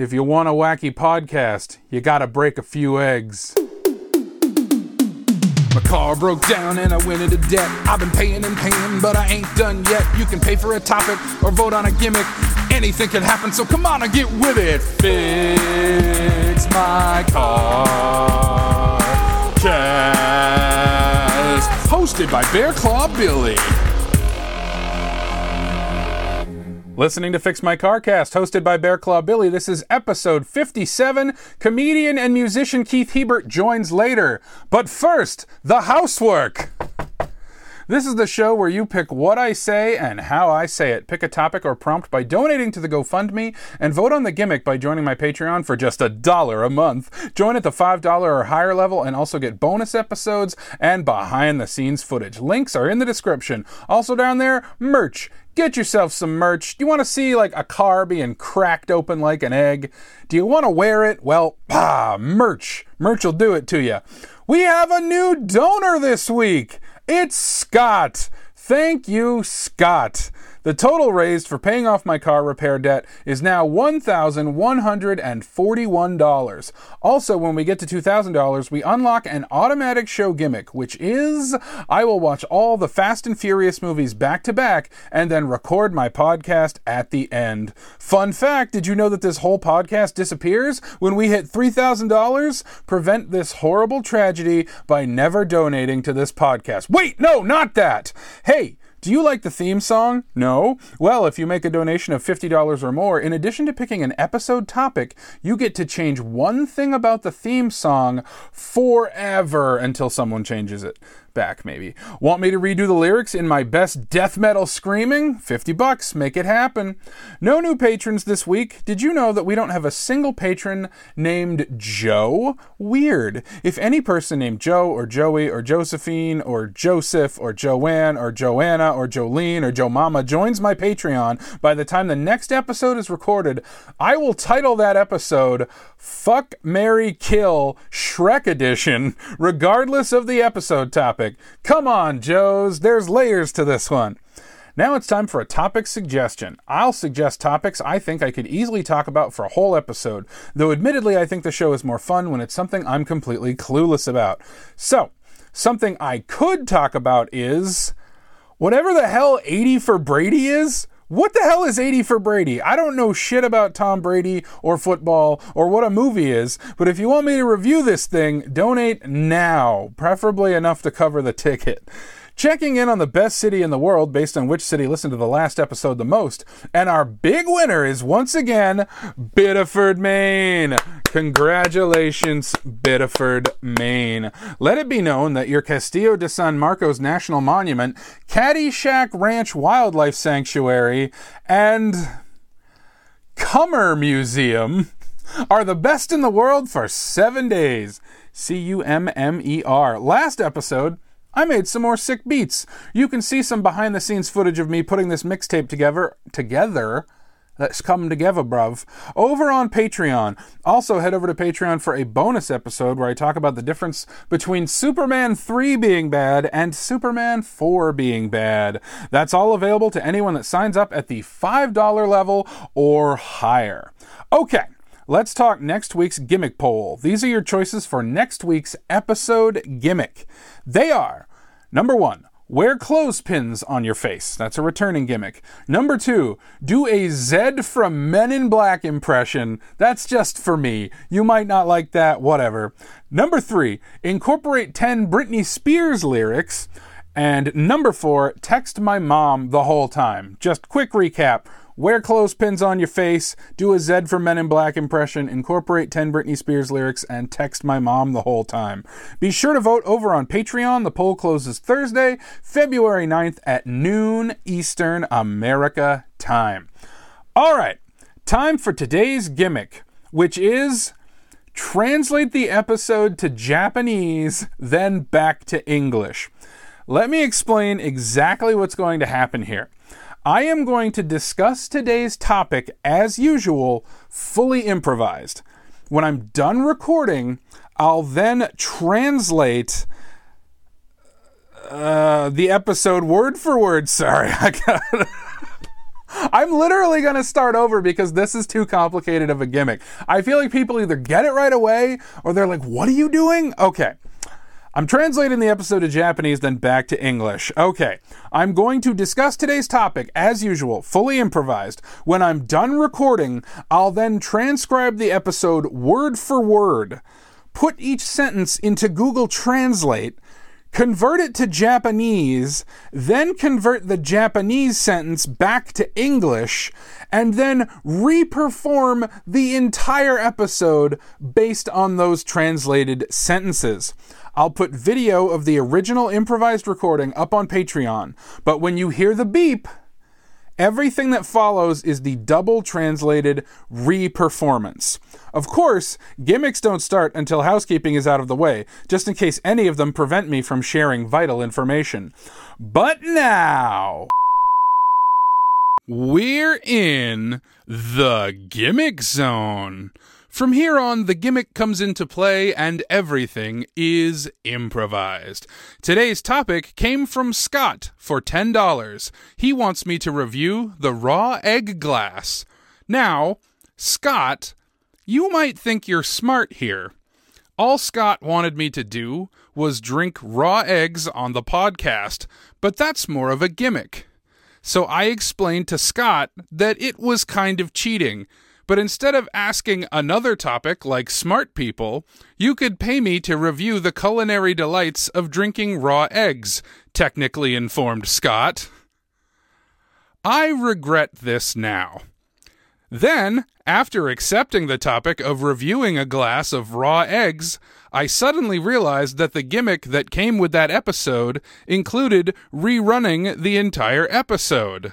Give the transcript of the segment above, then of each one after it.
If you want a wacky podcast, you gotta break a few eggs. My car broke down and I went into debt. I've been paying and paying, but I ain't done yet. You can pay for a topic or vote on a gimmick. Anything can happen, so come on and get with it. Fix my car. Cast. Hosted by Bear Claw Billie. Listening to Fix My Carcast, hosted by Bear Claw Billie. This is episode 57. Comedian and musician Keith Hebert joins later. But first, the housework. This is the show where you pick what I say and how I say it. Pick a topic or prompt by donating to the GoFundMe and vote on the gimmick by joining my Patreon for just a dollar a month. Join at the $5 or higher level and also get bonus episodes and behind the scenes footage. Links are in the description. Also down there, merch. Get yourself some merch. Do you want to see like a car being cracked open like an egg? Do you want to wear it? Well, ah, merch. Merch will do it to you. We have a new donor this week. It's Scott. Thank you, Scott. The total raised for paying off my car repair debt is now $1,141. Also, when we get to $2,000, we unlock an automatic show gimmick, which is I will watch all the Fast and Furious movies back to back and then record my podcast at the end. Fun fact did you know that this whole podcast disappears when we hit $3,000? Prevent this horrible tragedy by never donating to this podcast. Wait, no, not that. Hey, do you like the theme song? No? Well, if you make a donation of $50 or more, in addition to picking an episode topic, you get to change one thing about the theme song forever until someone changes it back maybe. Want me to redo the lyrics in my best death metal screaming? 50 bucks, make it happen. No new patrons this week. Did you know that we don't have a single patron named Joe? Weird. If any person named Joe or Joey or Josephine or Joseph or Joanne or Joanna or Jolene or Joe Mama joins my Patreon by the time the next episode is recorded, I will title that episode Fuck Mary Kill Shrek Edition, regardless of the episode topic. Come on, Joes, there's layers to this one. Now it's time for a topic suggestion. I'll suggest topics I think I could easily talk about for a whole episode, though admittedly I think the show is more fun when it's something I'm completely clueless about. So, something I could talk about is whatever the hell 80 for Brady is. What the hell is 80 for Brady? I don't know shit about Tom Brady or football or what a movie is, but if you want me to review this thing, donate now, preferably enough to cover the ticket. Checking in on the best city in the world based on which city listened to the last episode the most. And our big winner is once again Biddeford, Maine. Congratulations, Biddeford, Maine. Let it be known that your Castillo de San Marcos National Monument, Caddyshack Ranch Wildlife Sanctuary, and Cummer Museum are the best in the world for seven days. C U M M E R. Last episode, I made some more sick beats. You can see some behind the scenes footage of me putting this mixtape together together. Let's come together, bruv. Over on Patreon. Also, head over to Patreon for a bonus episode where I talk about the difference between Superman 3 being bad and Superman 4 being bad. That's all available to anyone that signs up at the $5 level or higher. Okay. Let's talk next week's gimmick poll. These are your choices for next week's episode gimmick. They are number one, wear clothespins on your face. That's a returning gimmick. Number two, do a Zed from Men in Black impression. That's just for me. You might not like that, whatever. Number three, incorporate 10 Britney Spears lyrics. And number four, text my mom the whole time. Just quick recap. Wear clothespins on your face, do a Zed for Men in Black impression, incorporate 10 Britney Spears lyrics, and text my mom the whole time. Be sure to vote over on Patreon. The poll closes Thursday, February 9th at noon Eastern America time. All right, time for today's gimmick, which is translate the episode to Japanese, then back to English. Let me explain exactly what's going to happen here. I am going to discuss today's topic as usual, fully improvised. When I'm done recording, I'll then translate uh, the episode word for word. Sorry, I got. I'm literally going to start over because this is too complicated of a gimmick. I feel like people either get it right away or they're like, what are you doing? Okay. I'm translating the episode to Japanese, then back to English. Okay, I'm going to discuss today's topic, as usual, fully improvised. When I'm done recording, I'll then transcribe the episode word for word, put each sentence into Google Translate, convert it to Japanese, then convert the Japanese sentence back to English, and then reperform the entire episode based on those translated sentences. I'll put video of the original improvised recording up on Patreon, but when you hear the beep, Everything that follows is the double translated re-performance. Of course, gimmicks don't start until housekeeping is out of the way, just in case any of them prevent me from sharing vital information. But now. We're in the gimmick zone. From here on, the gimmick comes into play and everything is improvised. Today's topic came from Scott for $10. He wants me to review the raw egg glass. Now, Scott, you might think you're smart here. All Scott wanted me to do was drink raw eggs on the podcast, but that's more of a gimmick. So I explained to Scott that it was kind of cheating but instead of asking another topic like smart people, you could pay me to review the culinary delights of drinking raw eggs, technically informed Scott. I regret this now. Then, after accepting the topic of reviewing a glass of raw eggs, I suddenly realized that the gimmick that came with that episode included rerunning the entire episode.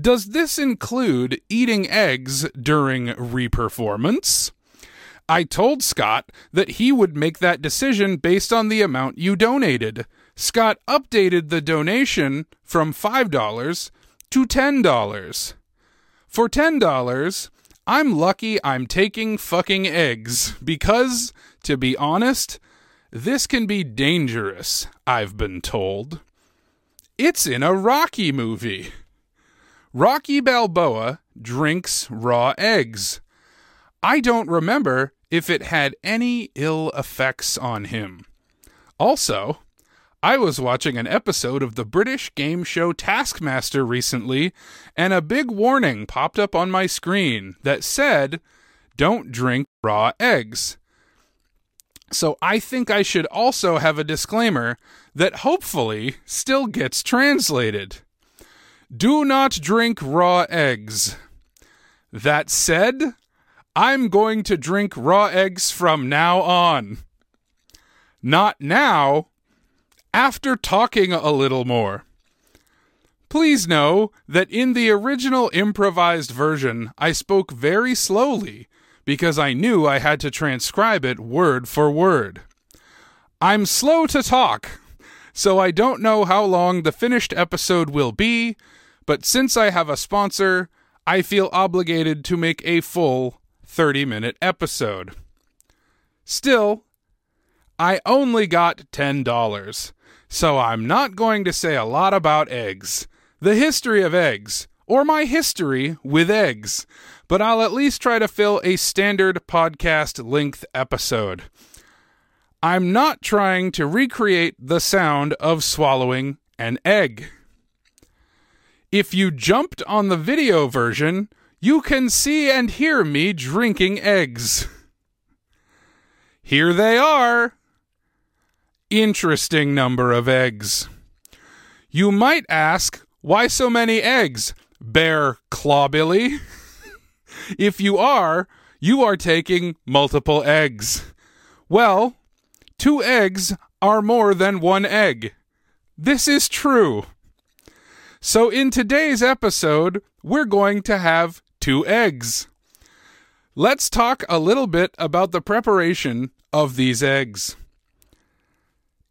Does this include eating eggs during reperformance? I told Scott that he would make that decision based on the amount you donated. Scott updated the donation from $5 to $10. For $10, I'm lucky I'm taking fucking eggs because, to be honest, this can be dangerous, I've been told. It's in a Rocky movie. Rocky Balboa drinks raw eggs. I don't remember if it had any ill effects on him. Also, I was watching an episode of the British game show Taskmaster recently, and a big warning popped up on my screen that said, Don't drink raw eggs. So I think I should also have a disclaimer that hopefully still gets translated. Do not drink raw eggs. That said, I'm going to drink raw eggs from now on. Not now, after talking a little more. Please know that in the original improvised version, I spoke very slowly because I knew I had to transcribe it word for word. I'm slow to talk, so I don't know how long the finished episode will be, but since I have a sponsor, I feel obligated to make a full 30 minute episode. Still, I only got $10, so I'm not going to say a lot about eggs, the history of eggs, or my history with eggs, but I'll at least try to fill a standard podcast length episode. I'm not trying to recreate the sound of swallowing an egg. If you jumped on the video version, you can see and hear me drinking eggs. Here they are. Interesting number of eggs. You might ask, why so many eggs, Bear Claw Billie? if you are, you are taking multiple eggs. Well, two eggs are more than one egg. This is true. So, in today's episode, we're going to have two eggs. Let's talk a little bit about the preparation of these eggs.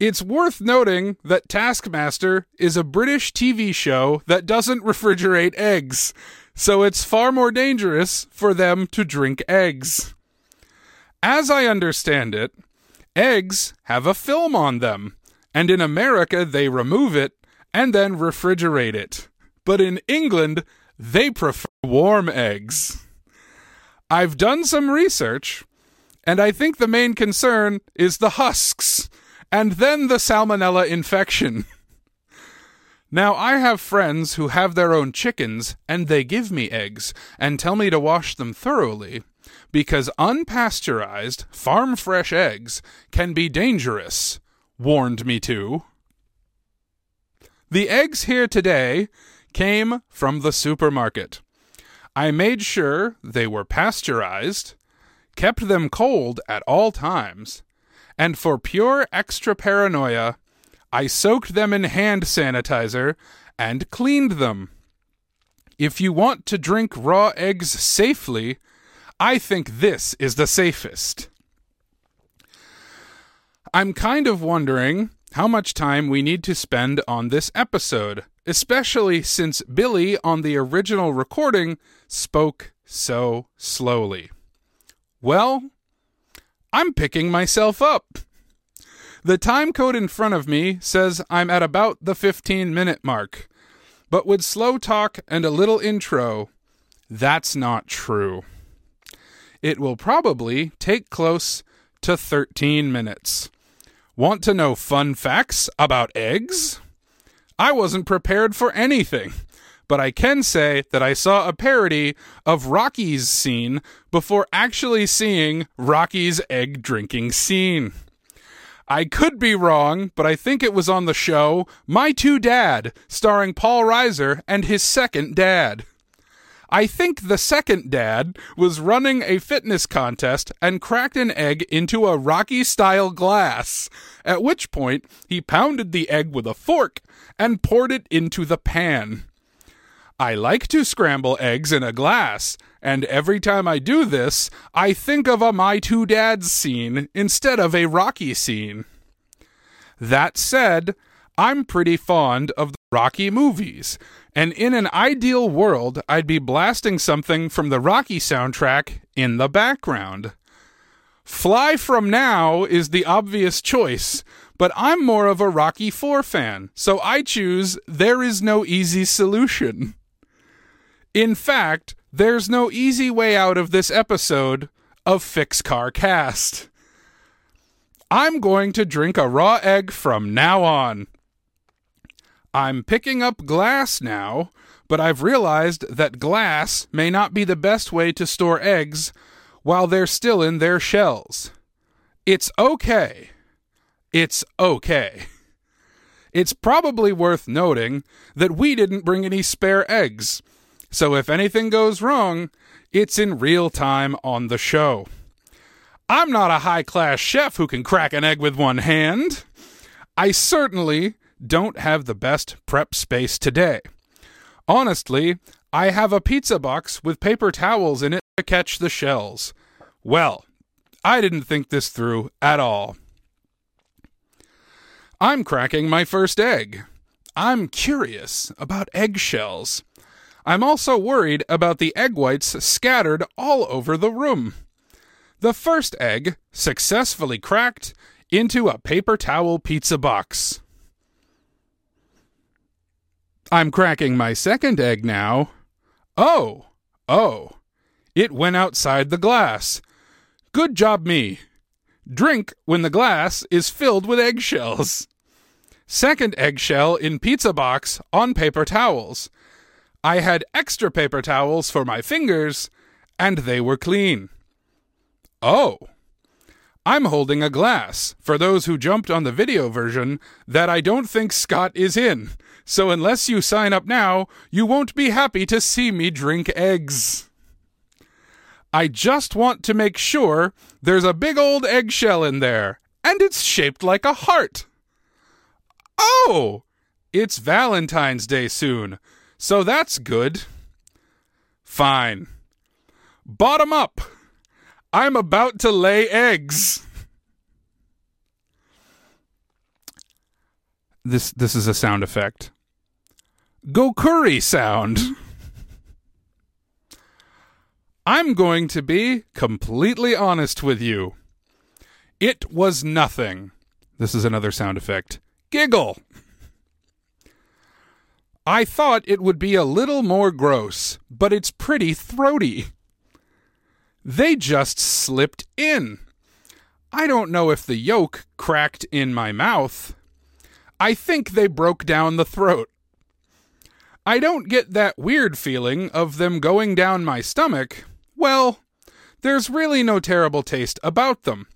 It's worth noting that Taskmaster is a British TV show that doesn't refrigerate eggs, so it's far more dangerous for them to drink eggs. As I understand it, eggs have a film on them, and in America they remove it and then refrigerate it. But in England, they prefer warm eggs. I've done some research, and I think the main concern is the husks, and then the salmonella infection. Now, I have friends who have their own chickens, and they give me eggs and tell me to wash them thoroughly because unpasteurized, farm fresh eggs can be dangerous, warned me to. The eggs here today came from the supermarket. I made sure they were pasteurized, kept them cold at all times, and for pure extra paranoia, I soaked them in hand sanitizer and cleaned them. If you want to drink raw eggs safely, I think this is the safest. I'm kind of wondering how much time we need to spend on this episode, especially since Billie on the original recording spoke so slowly. Well, I'm picking myself up. The time code in front of me says I'm at about the 15 minute mark. But with slow talk and a little intro, that's not true. It will probably take close to 13 minutes. Want to know fun facts about eggs? I wasn't prepared for anything, but I can say that I saw a parody of Rocky's scene before actually seeing Rocky's egg drinking scene. I could be wrong, but I think it was on the show My Two Dad, starring Paul Reiser and his second dad. I think the second dad was running a fitness contest and cracked an egg into a Rocky style glass, at which point he pounded the egg with a fork and poured it into the pan. I like to scramble eggs in a glass, and every time I do this, I think of a My Two Dads scene instead of a Rocky scene. That said, I'm pretty fond of the Rocky movies, and in an ideal world, I'd be blasting something from the Rocky soundtrack in the background. Fly From Now is the obvious choice, but I'm more of a Rocky 4 fan, so I choose There Is No Easy Solution. In fact, there's no easy way out of this episode of Fix Car Cast. I'm going to drink a raw egg from now on. I'm picking up glass now, but I've realized that glass may not be the best way to store eggs while they're still in their shells. It's okay. It's okay. It's probably worth noting that we didn't bring any spare eggs so if anything goes wrong, it's in real time on the show. I'm not a high class chef who can crack an egg with one hand. I certainly don't have the best prep space today. Honestly, I have a pizza box with paper towels in it to catch the shells. Well, I didn't think this through at all. I'm cracking my first egg. I'm curious about eggshells. I'm also worried about the egg whites scattered all over the room. The first egg successfully cracked into a paper towel pizza box. I'm cracking my second egg now. Oh, oh, it went outside the glass. Good job, me. Drink when the glass is filled with eggshells. Second eggshell in pizza box on paper towels. I had extra paper towels for my fingers, and they were clean. Oh. I'm holding a glass, for those who jumped on the video version, that I don't think Scott is in. So unless you sign up now, you won't be happy to see me drink eggs. I just want to make sure there's a big old eggshell in there, and it's shaped like a heart. Oh! It's Valentine's Day soon, so that's good. Fine. Bottom up. I'm about to lay eggs. This this is a sound effect. Go curry sound. I'm going to be completely honest with you. It was nothing. This is another sound effect. Giggle. I thought it would be a little more gross, but it's pretty throaty. They just slipped in. I don't know if the yolk cracked in my mouth. I think they broke down the throat. I don't get that weird feeling of them going down my stomach. Well, there's really no terrible taste about them.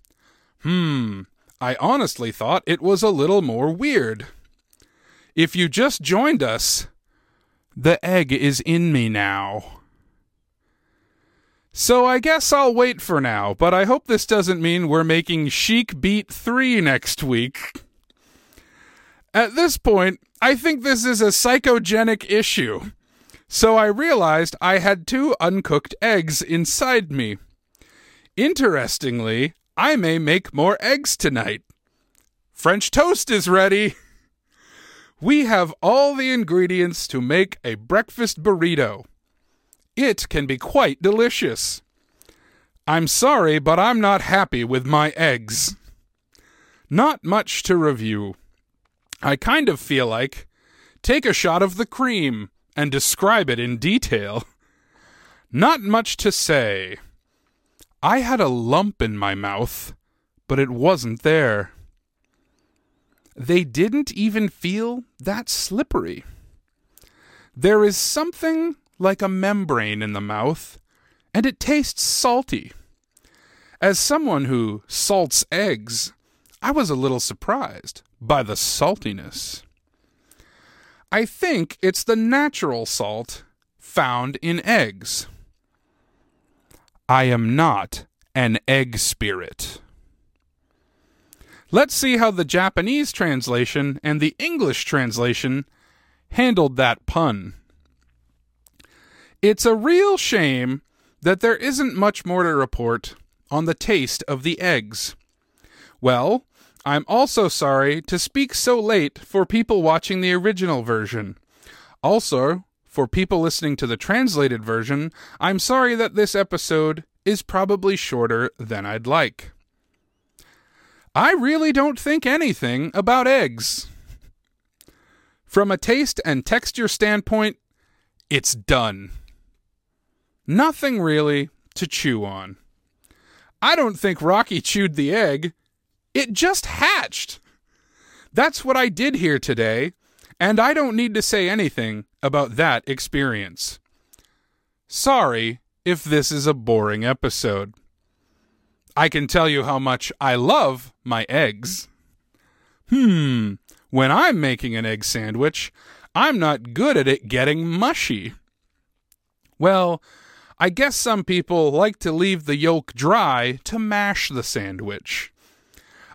Hmm, I honestly thought it was a little more weird. If you just joined us, the egg is in me now. So I guess I'll wait for now, but I hope this doesn't mean we're making Chic Beat 3 next week. At this point, I think this is a psychogenic issue. So I realized I had two uncooked eggs inside me. Interestingly, I may make more eggs tonight. French toast is ready. We have all the ingredients to make a breakfast burrito. It can be quite delicious. I'm sorry, but I'm not happy with my eggs. Not much to review. I kind of feel like take a shot of the cream and describe it in detail. Not much to say. I had a lump in my mouth, but it wasn't there. They didn't even feel that slippery. There is something like a membrane in the mouth, and it tastes salty. As someone who salts eggs, I was a little surprised by the saltiness. I think it's the natural salt found in eggs. I am not an egg spirit. Let's see how the Japanese translation and the English translation handled that pun. It's a real shame that there isn't much more to report on the taste of the eggs. Well, I'm also sorry to speak so late for people watching the original version. Also, for people listening to the translated version, I'm sorry that this episode is probably shorter than I'd like. I really don't think anything about eggs. From a taste and texture standpoint, it's done. Nothing really to chew on. I don't think Rocky chewed the egg. It just hatched. That's what I did here today, and I don't need to say anything about that experience. Sorry if this is a boring episode. I can tell you how much I love my eggs. Hmm, when I'm making an egg sandwich, I'm not good at it getting mushy. Well, I guess some people like to leave the yolk dry to mash the sandwich.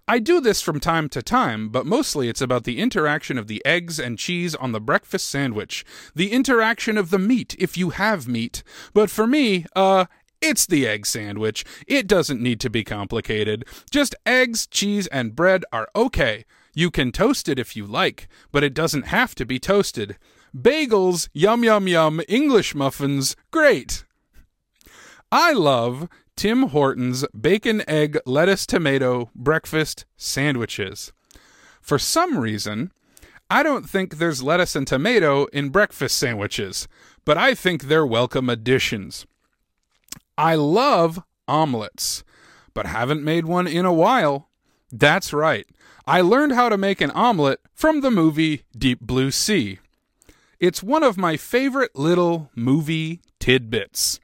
I do this from time to time, but mostly it's about the interaction of the eggs and cheese on the breakfast sandwich. The interaction of the meat, if you have meat. But for me, uh, it's the egg sandwich. It doesn't need to be complicated. Just eggs, cheese, and bread are okay. You can toast it if you like, but it doesn't have to be toasted. Bagels, yum yum yum, English muffins, great. I love Tim Hortons bacon, egg, lettuce, tomato breakfast sandwiches. For some reason, I don't think there's lettuce and tomato in breakfast sandwiches, but I think they're welcome additions. I love omelets, but haven't made one in a while. That's right. I learned how to make an omelet from the movie Deep Blue Sea. It's one of my favorite little movie tidbits.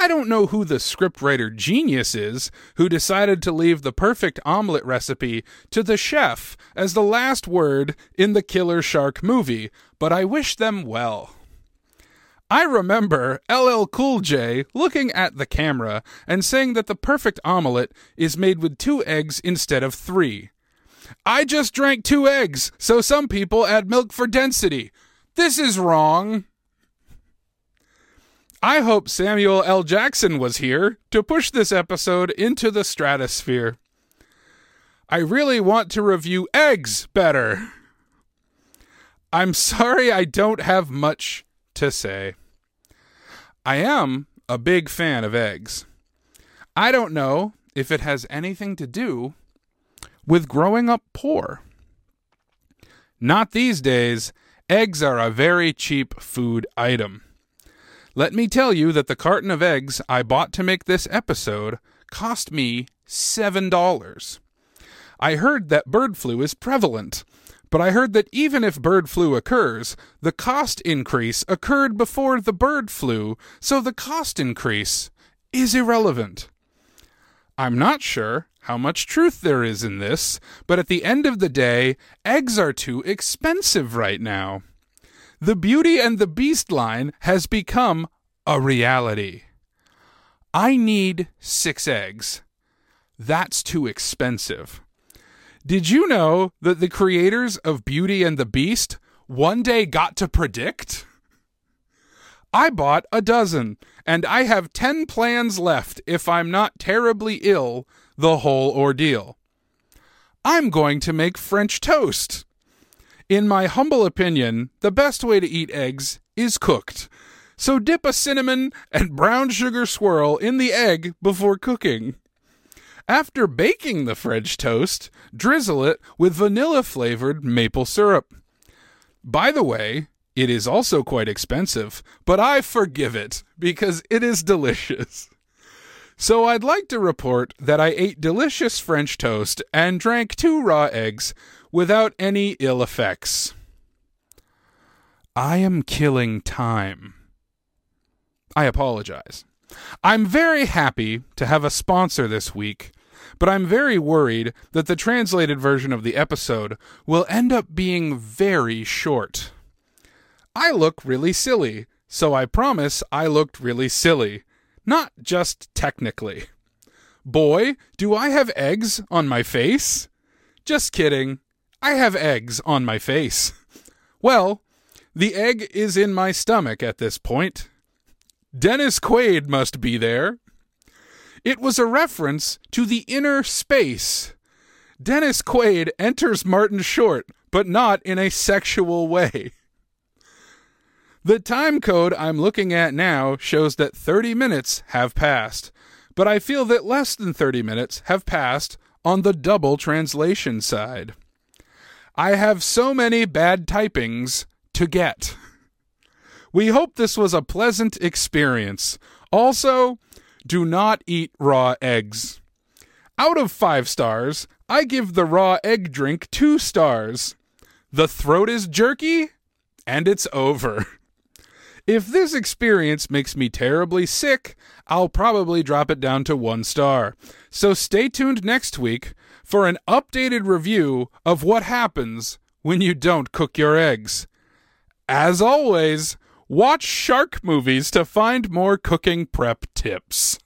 I don't know who the scriptwriter genius is who decided to leave the perfect omelet recipe to the chef as the last word in the Killer Shark movie, but I wish them well. I remember LL Cool J looking at the camera and saying that the perfect omelet is made with two eggs instead of three. I just drank two eggs, so some people add milk for density. This is wrong. I hope Samuel L. Jackson was here to push this episode into the stratosphere. I really want to review eggs better. I'm sorry I don't have much to say. I am a big fan of eggs. I don't know if it has anything to do with growing up poor. Not these days. eggs are a very cheap food item. Let me tell you that the carton of eggs I bought to make this episode cost me $7. I heard that bird flu is prevalent, but I heard that even if bird flu occurs, the cost increase occurred before the bird flu, so the cost increase is irrelevant. I'm not sure how much truth there is in this, but at the end of the day, eggs are too expensive right now. The Beauty and the Beast line has become a reality. I need six eggs. That's too expensive. Did you know that the creators of Beauty and the Beast one day got to predict? I bought a dozen, and I have 10 plans left if I'm not terribly ill the whole ordeal. I'm going to make French toast. In my humble opinion, the best way to eat eggs is cooked. So dip a cinnamon and brown sugar swirl in the egg before cooking. After baking the French toast, drizzle it with vanilla flavored maple syrup. By the way, it is also quite expensive, but I forgive it because it is delicious. So I'd like to report that I ate delicious French toast and drank two raw eggs without any ill effects. I am killing time. I apologize. I'm very happy to have a sponsor this week, but I'm very worried that the translated version of the episode will end up being very short. I look really silly, so I promise I looked really silly. Not just technically. Boy, do I have eggs on my face? Just kidding. I have eggs on my face. Well, the egg is in my stomach at this point. Dennis Quaid must be there. It was a reference to the inner space. Dennis Quaid enters Martin Short, but not in a sexual way. The time code I'm looking at now shows that 30 minutes have passed, but I feel that less than 30 minutes have passed on the double translation side. I have so many bad typings to get. We hope this was a pleasant experience. Also, do not eat raw eggs. Out of five stars, I give the raw egg drink two stars. The throat is jerky, and it's over. If this experience makes me terribly sick, I'll probably drop it down to one star. So stay tuned next week for an updated review of what happens when you don't cook your eggs. As always, watch shark movies to find more cooking prep tips.